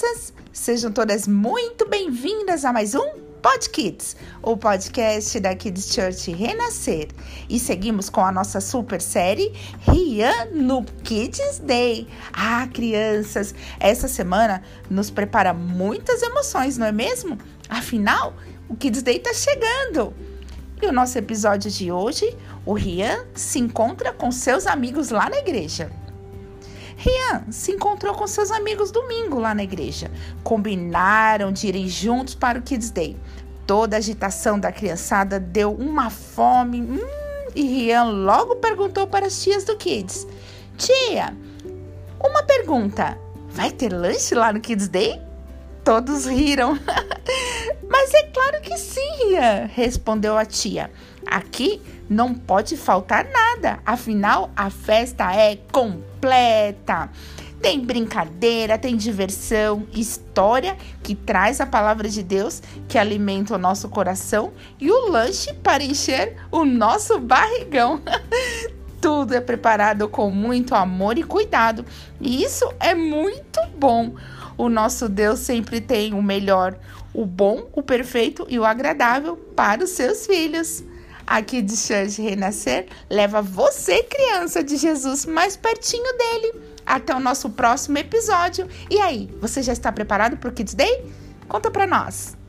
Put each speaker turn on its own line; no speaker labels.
crianças! Sejam todas muito bem-vindas a mais um Pod Kids, o podcast da Kids Church Renascer. E seguimos com a nossa super série Rian no Kids Day. Ah, crianças, essa semana nos prepara muitas emoções, não é mesmo? Afinal, o Kids Day está chegando. E o nosso episódio de hoje, o Rian se encontra com seus amigos lá na igreja. Rian se encontrou com seus amigos domingo lá na igreja. Combinaram de ir juntos para o Kids Day. Toda a agitação da criançada deu uma fome. Hum, e Rian logo perguntou para as tias do Kids: Tia, uma pergunta: vai ter lanche lá no Kids Day? Todos riram. Mas é claro que sim, Rian, respondeu a tia. Aqui não pode faltar nada, afinal a festa é completa. Tem brincadeira, tem diversão, história que traz a palavra de Deus que alimenta o nosso coração e o lanche para encher o nosso barrigão. Tudo é preparado com muito amor e cuidado, e isso é muito bom. O nosso Deus sempre tem o melhor, o bom, o perfeito e o agradável para os seus filhos aqui de Church Renascer leva você, criança de Jesus, mais pertinho dele. Até o nosso próximo episódio. E aí, você já está preparado para o Kids Day? Conta para nós.